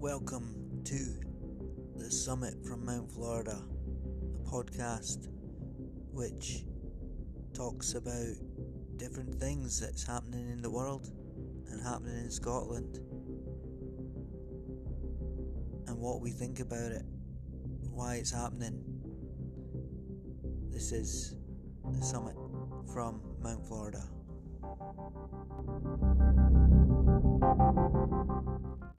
Welcome to the summit from Mount Florida, a podcast which talks about different things that's happening in the world and happening in Scotland and what we think about it, why it's happening. This is the summit from Mount Florida.